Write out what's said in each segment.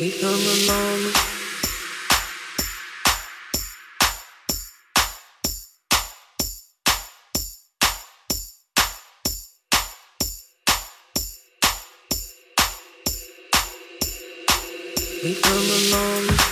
We come along. We come along.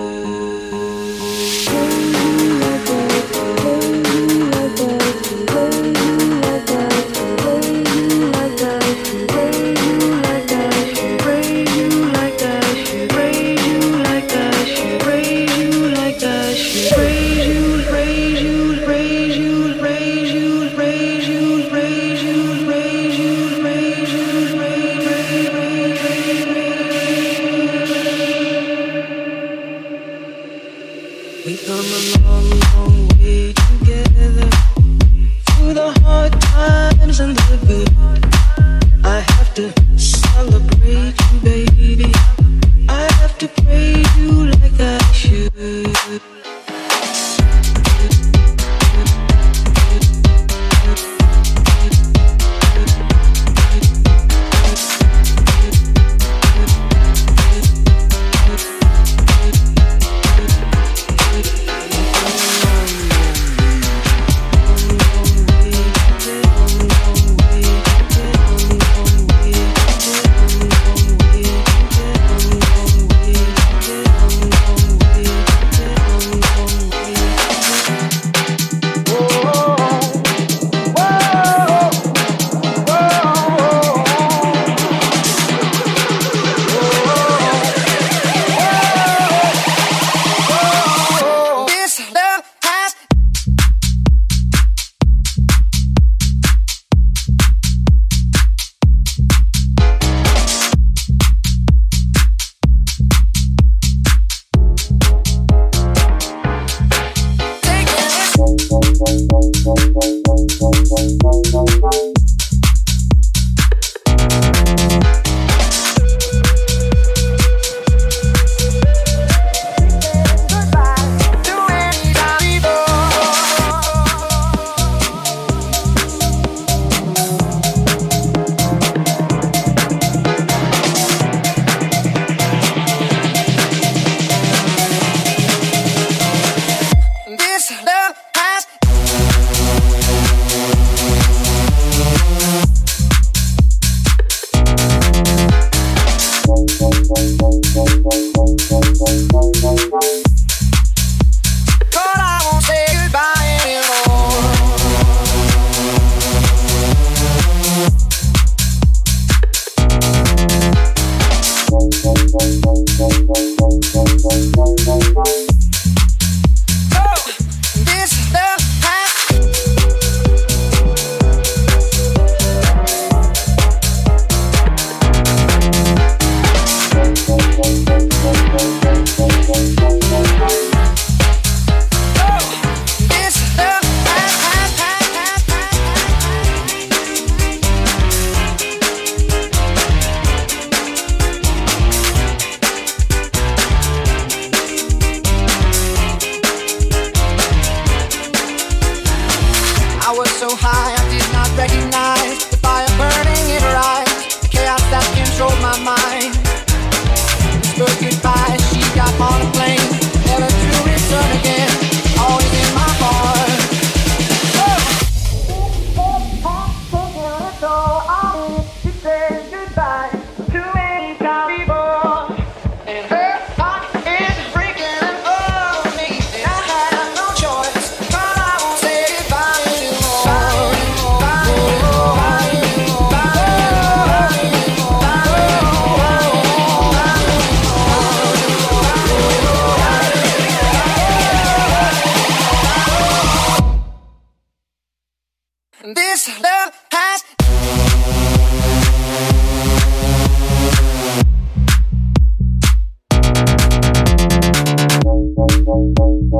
Thank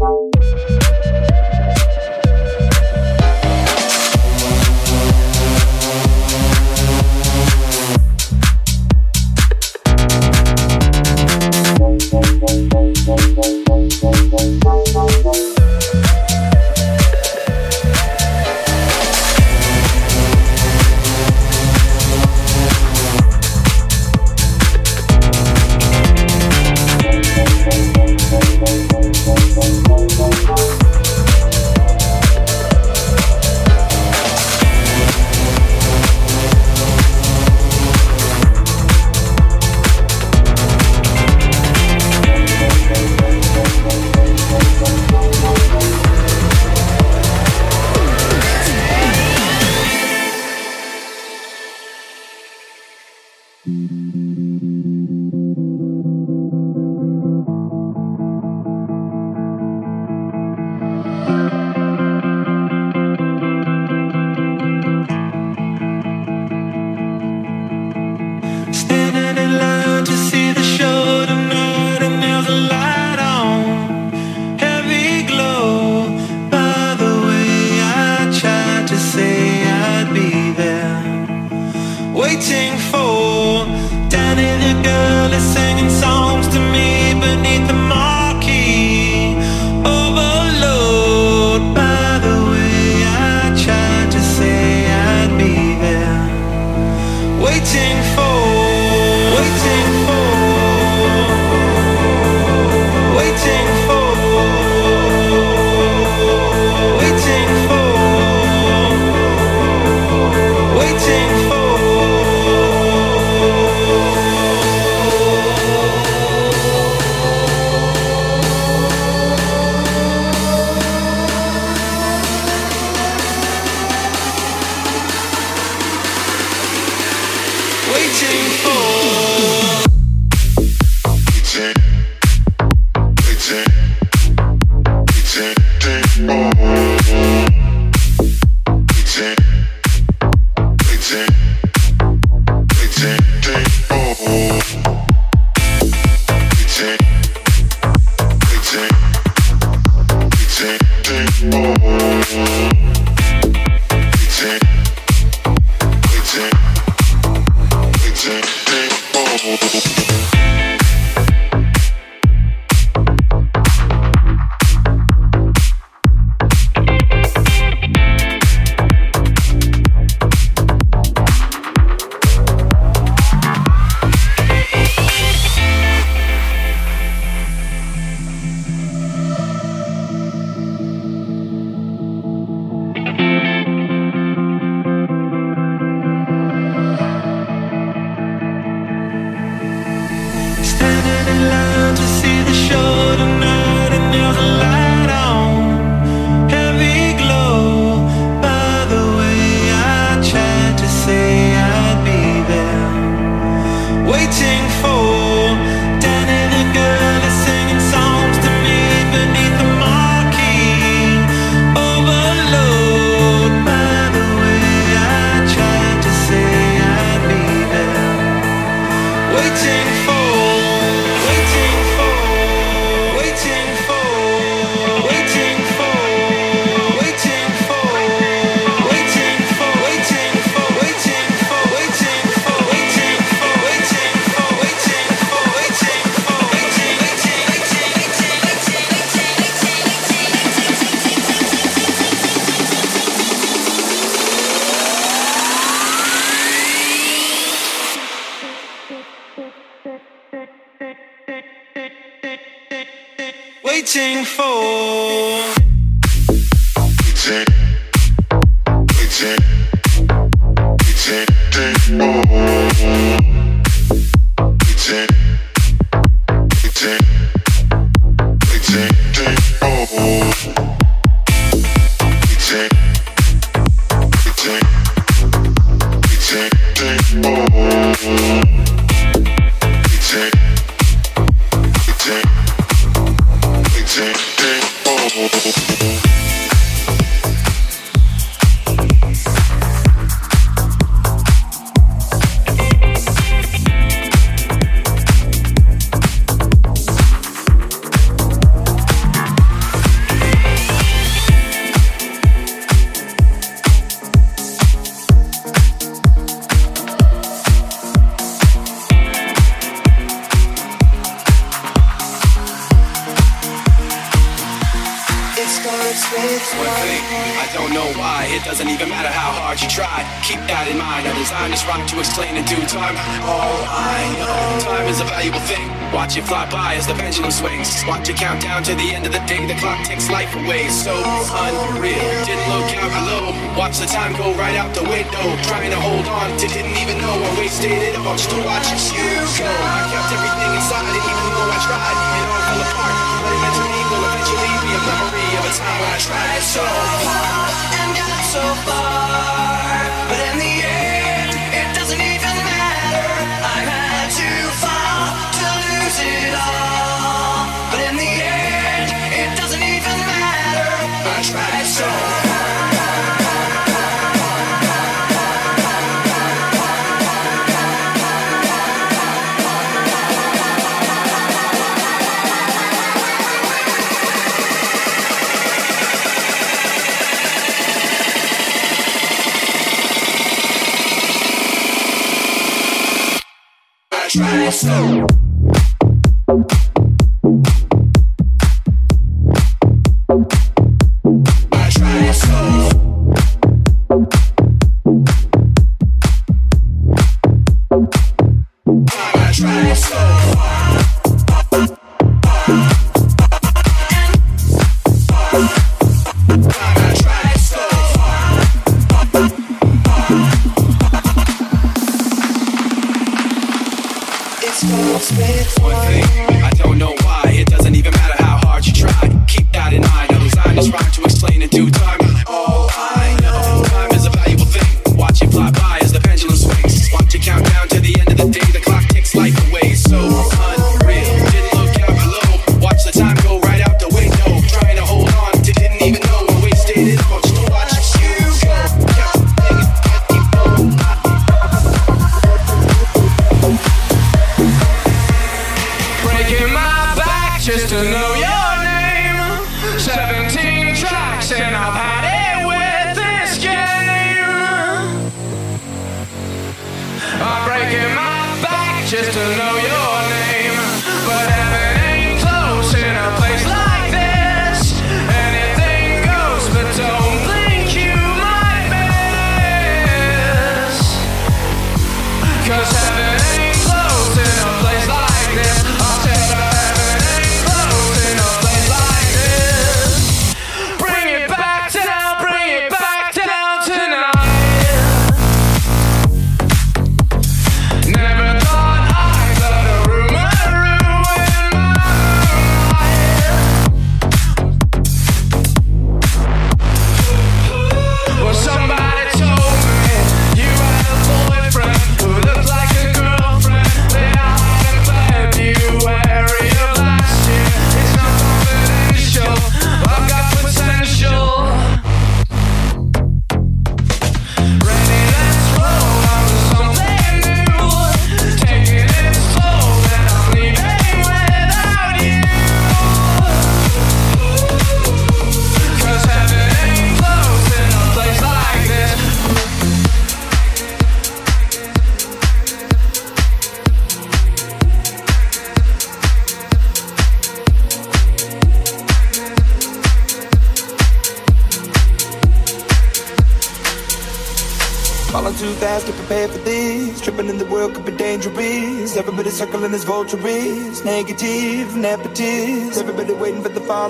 you. Oh.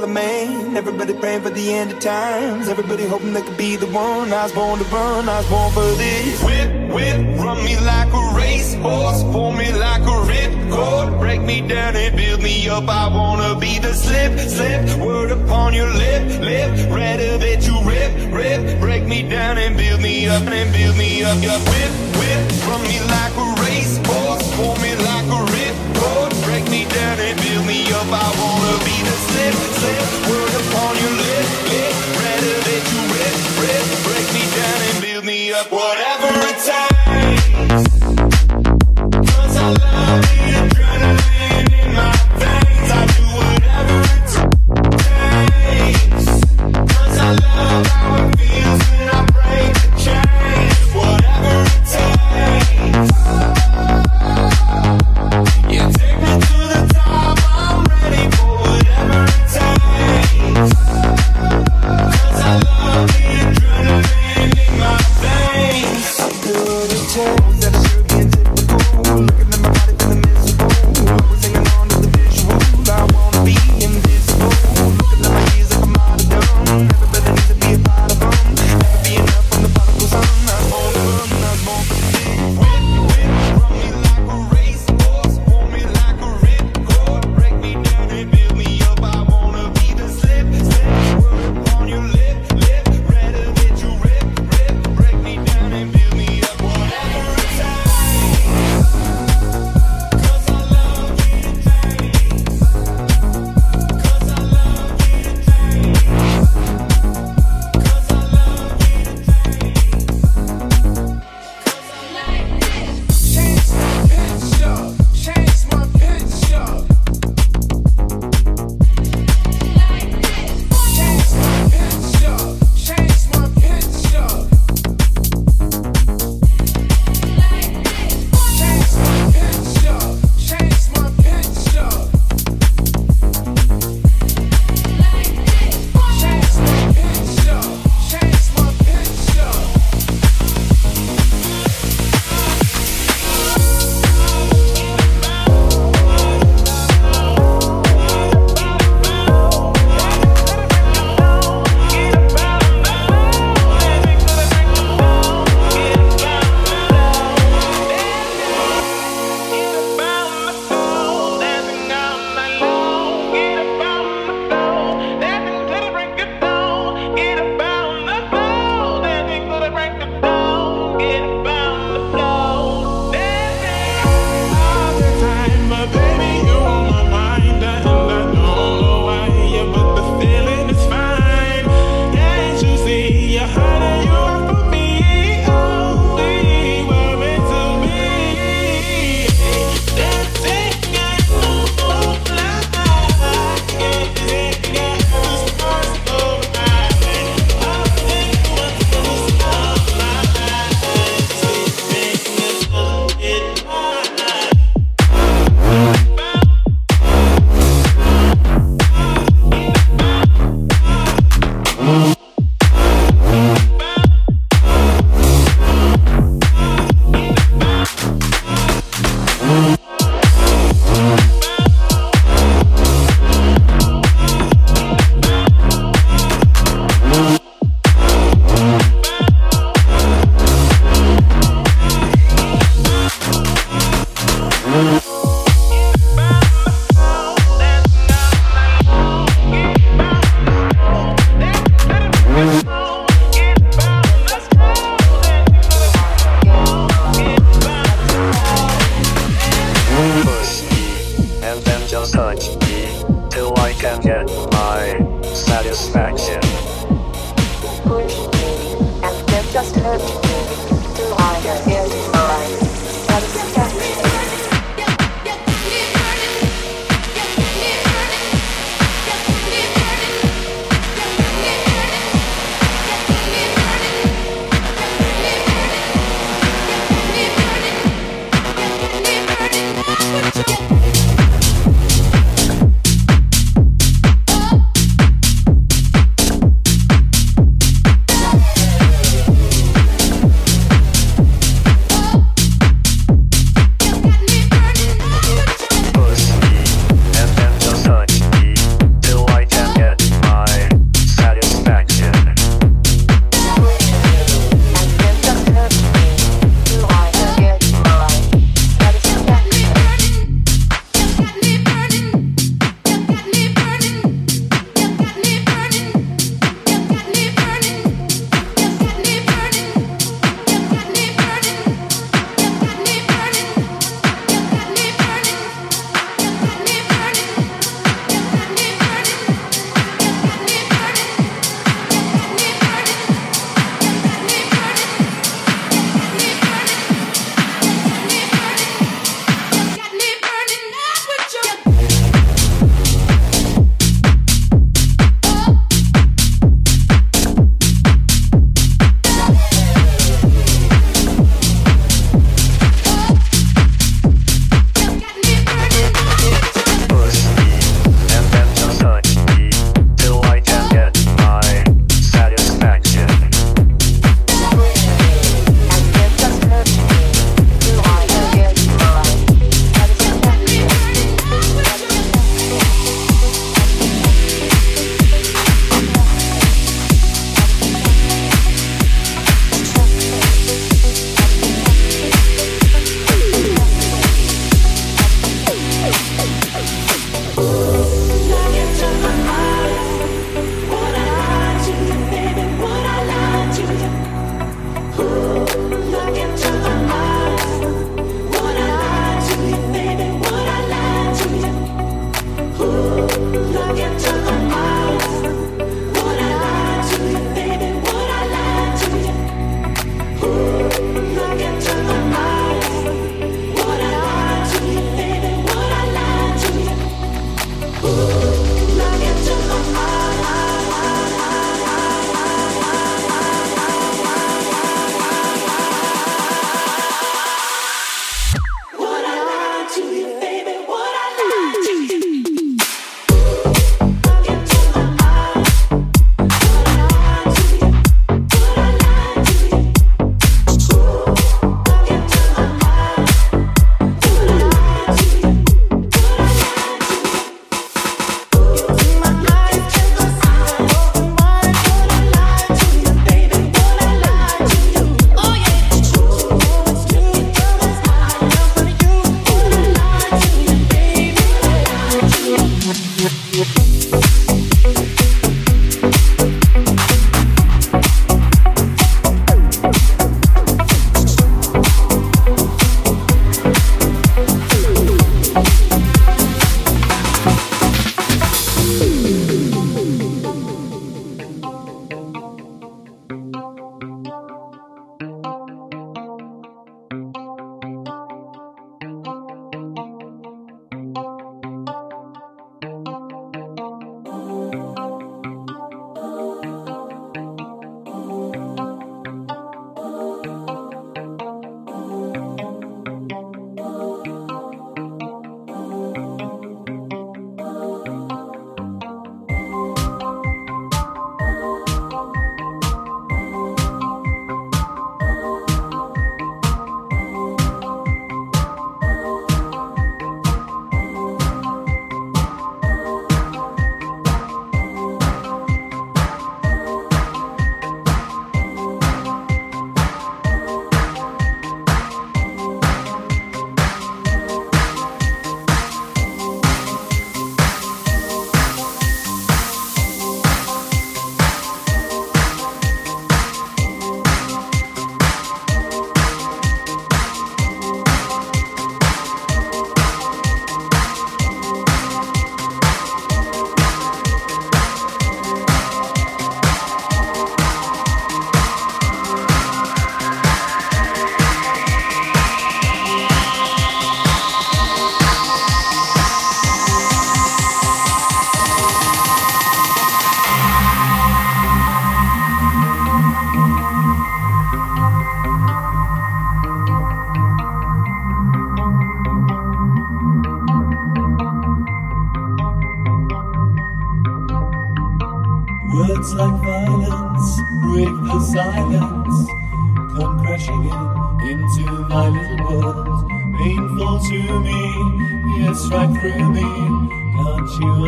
Charlemagne. Everybody praying for the end of times. Everybody hoping they could be the one. I was born to run, I was born for this. Whip, whip, run me like a racehorse, pull me like a ripcord. Break me down and build me up. I wanna be the slip, slip. Word upon your lip, lip. Ready that you rip, rip. Break me down and build me up and build me up. Yeah. Whip, whip, run me like a racehorse, pull me like a ripcord. Break me down and build me up, I wanna be the same, slip.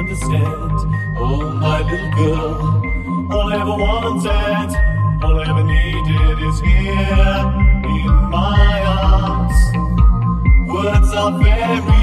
understand. Oh, my little girl, all I ever wanted, all I ever needed is here in my arms. Words are very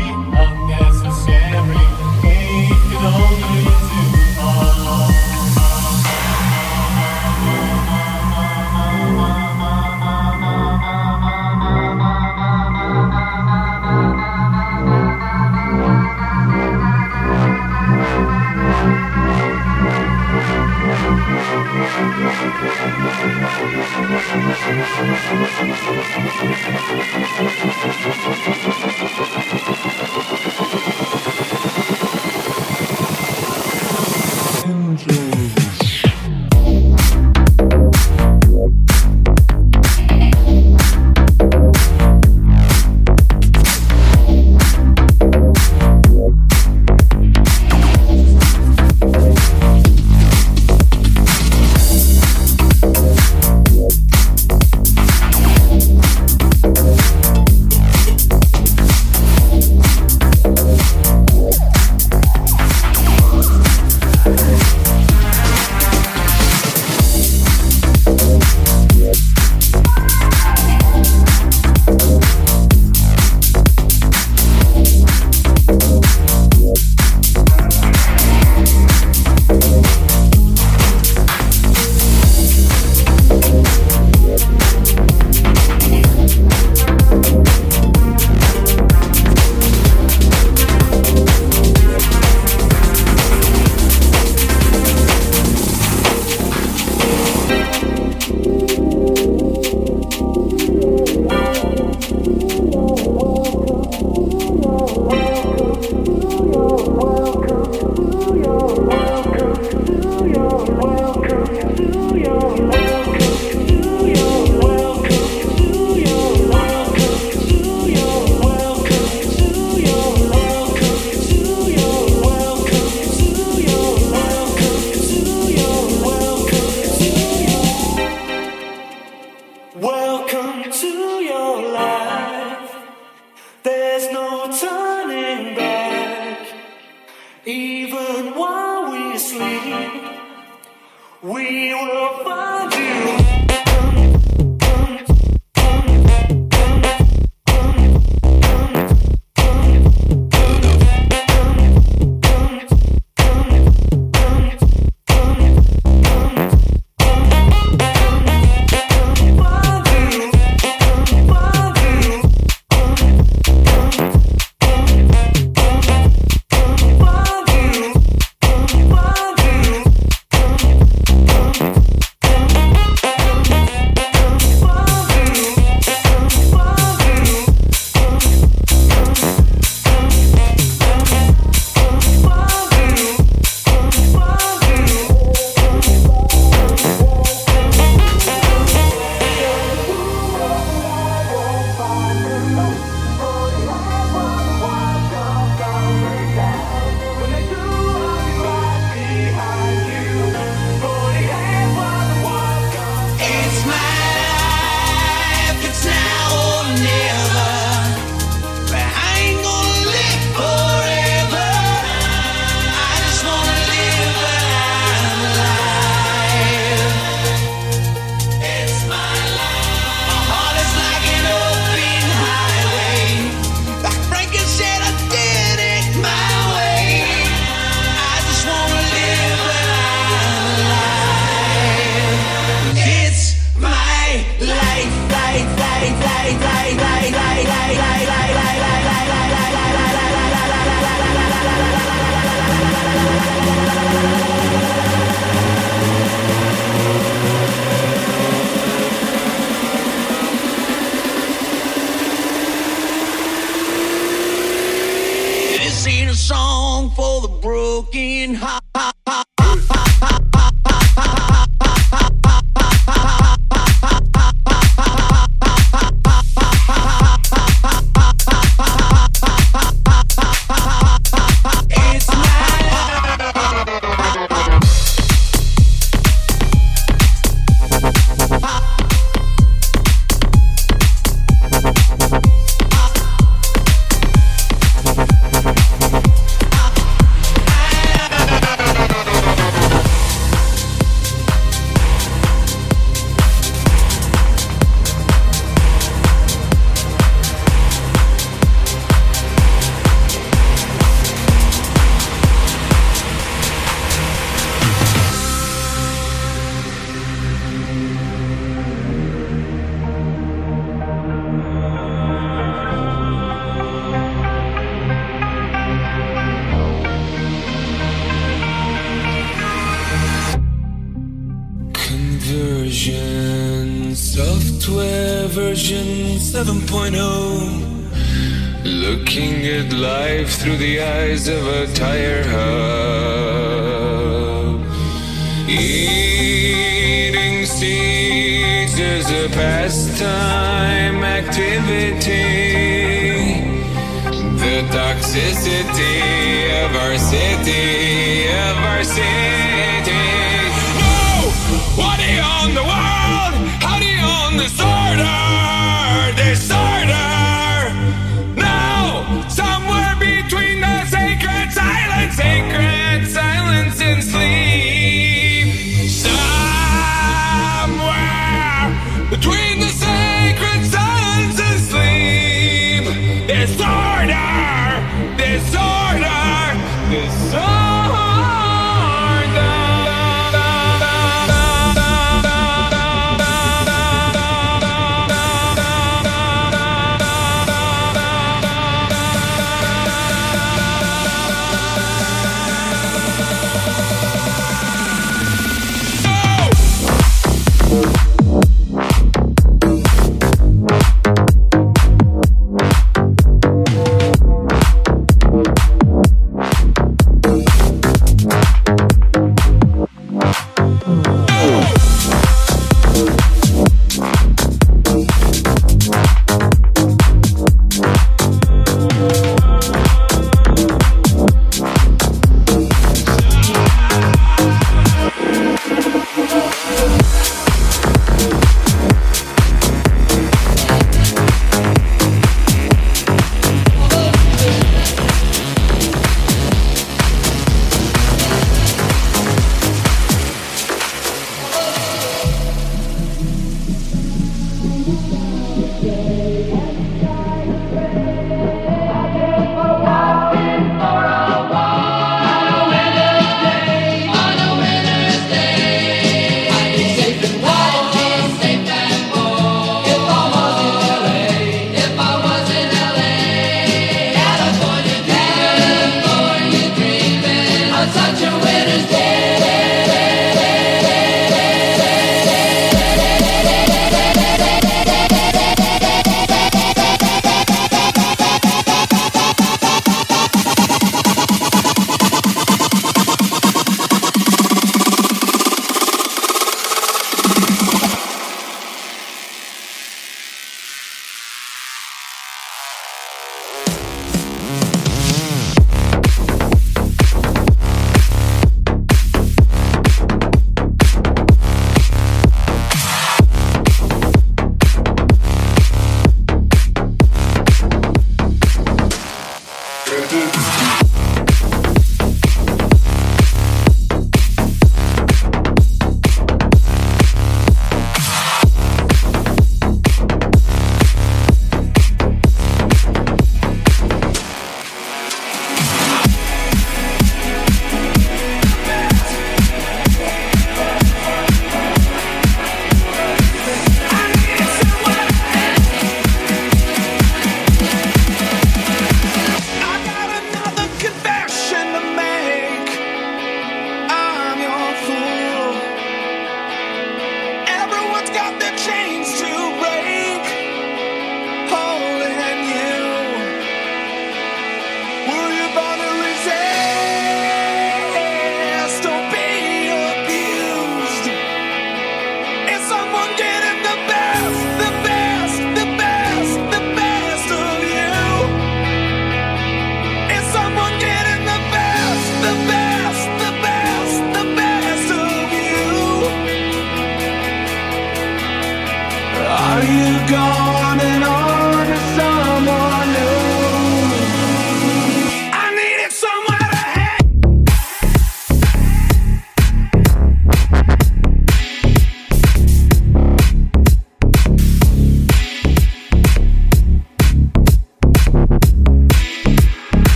You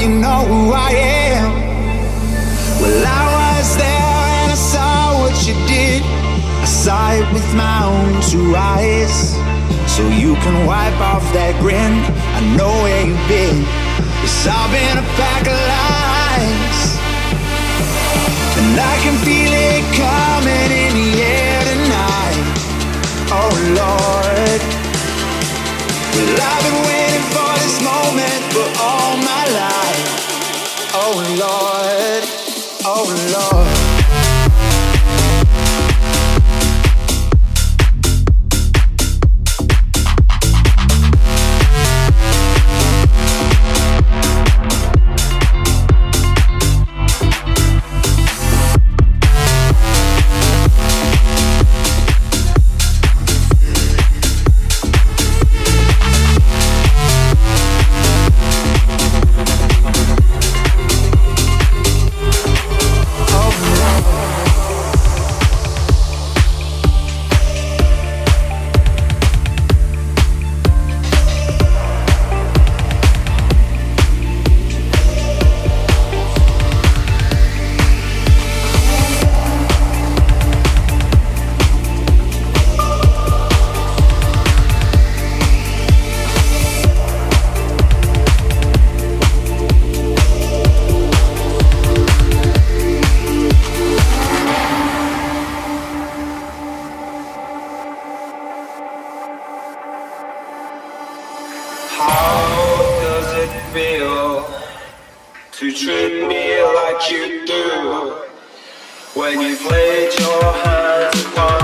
you know who I am. Well, I was there and I saw what you did. I saw it with my own two eyes. So you can wipe off that grin. I know where you've been. Yes, I've been a pack of lies. And I can feel it coming in the air tonight. Oh Lord. Well, I've been waiting Oh Lord. Oh Lord. To treat me like you do? When you laid your hands upon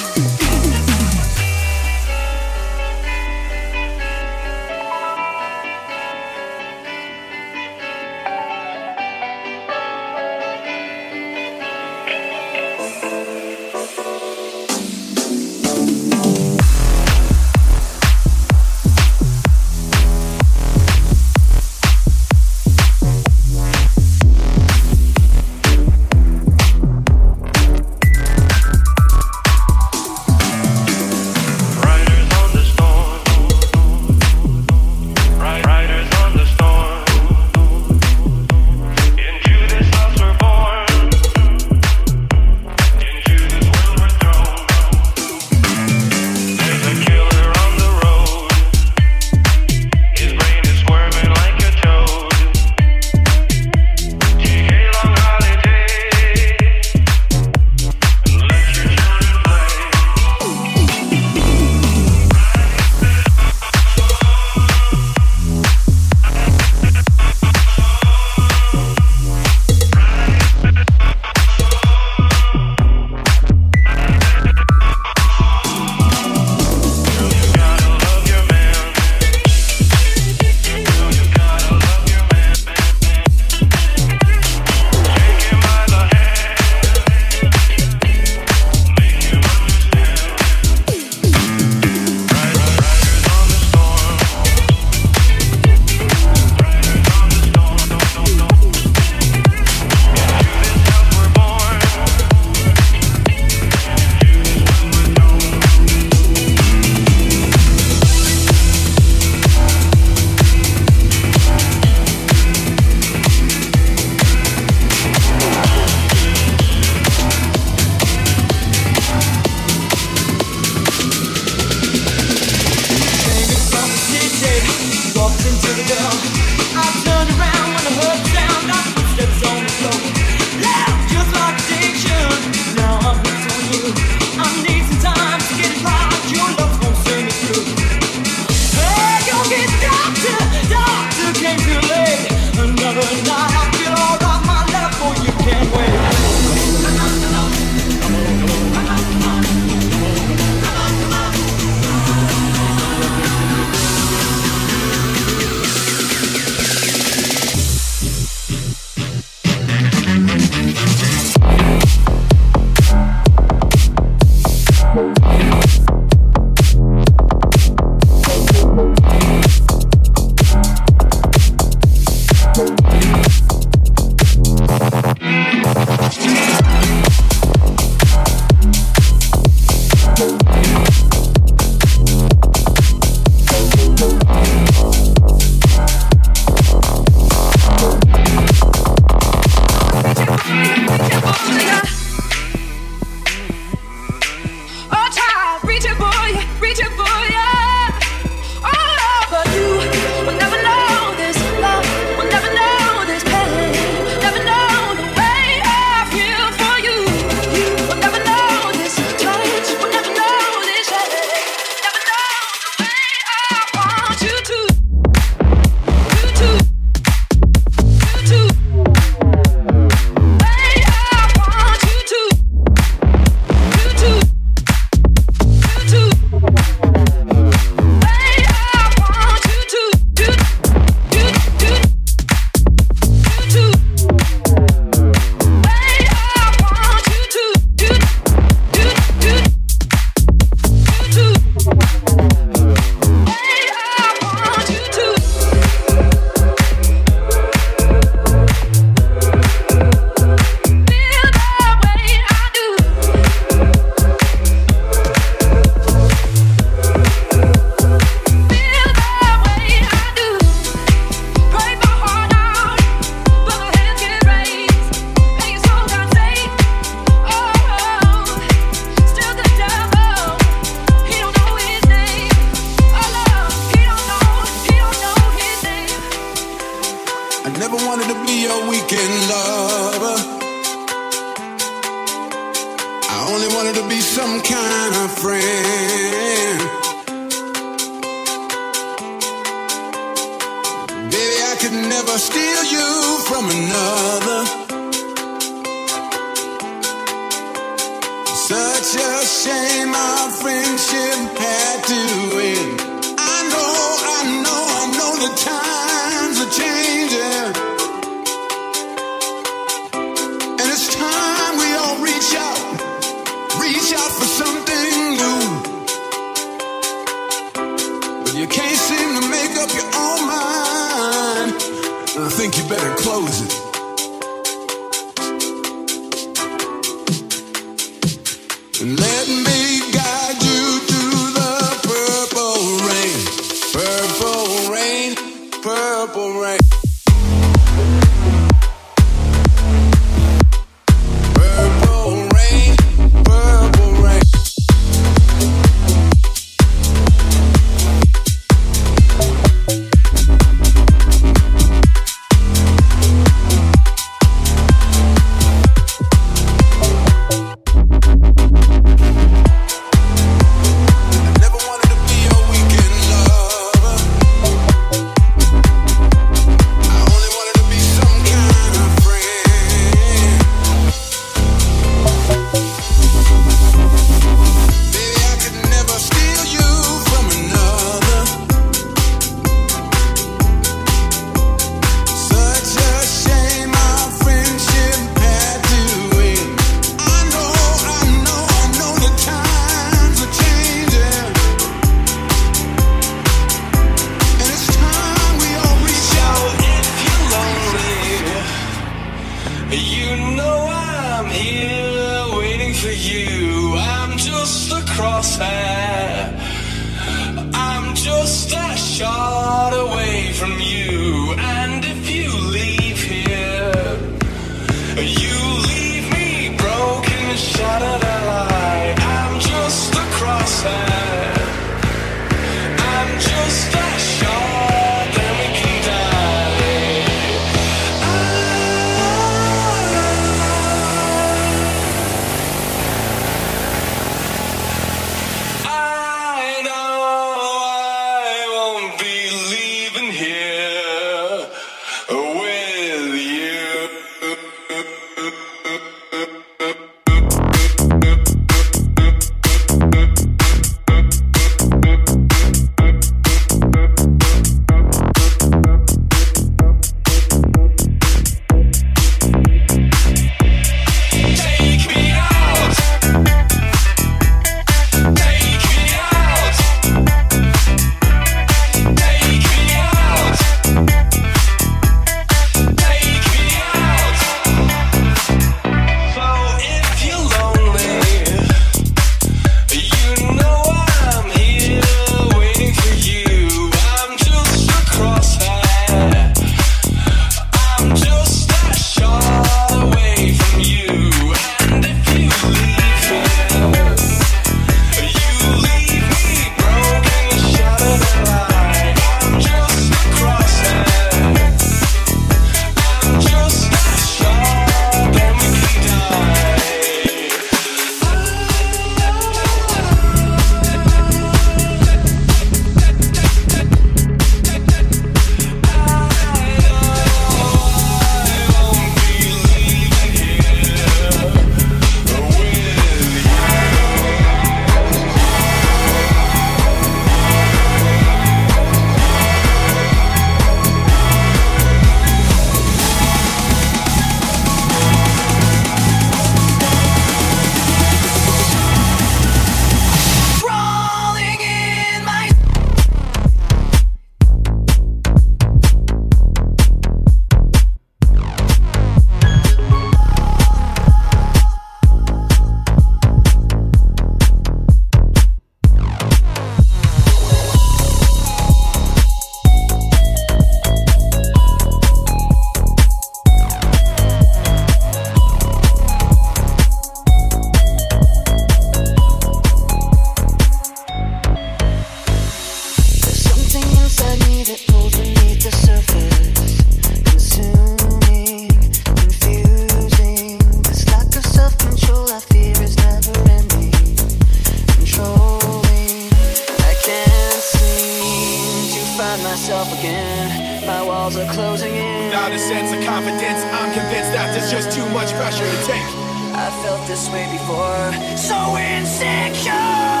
walls are closing in. Not a sense of confidence, I'm convinced that there's just too much pressure to take. I felt this way before, so insecure.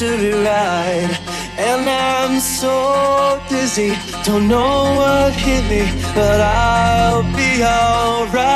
to be right. And I'm so dizzy. Don't know what hit me But I'll be alright.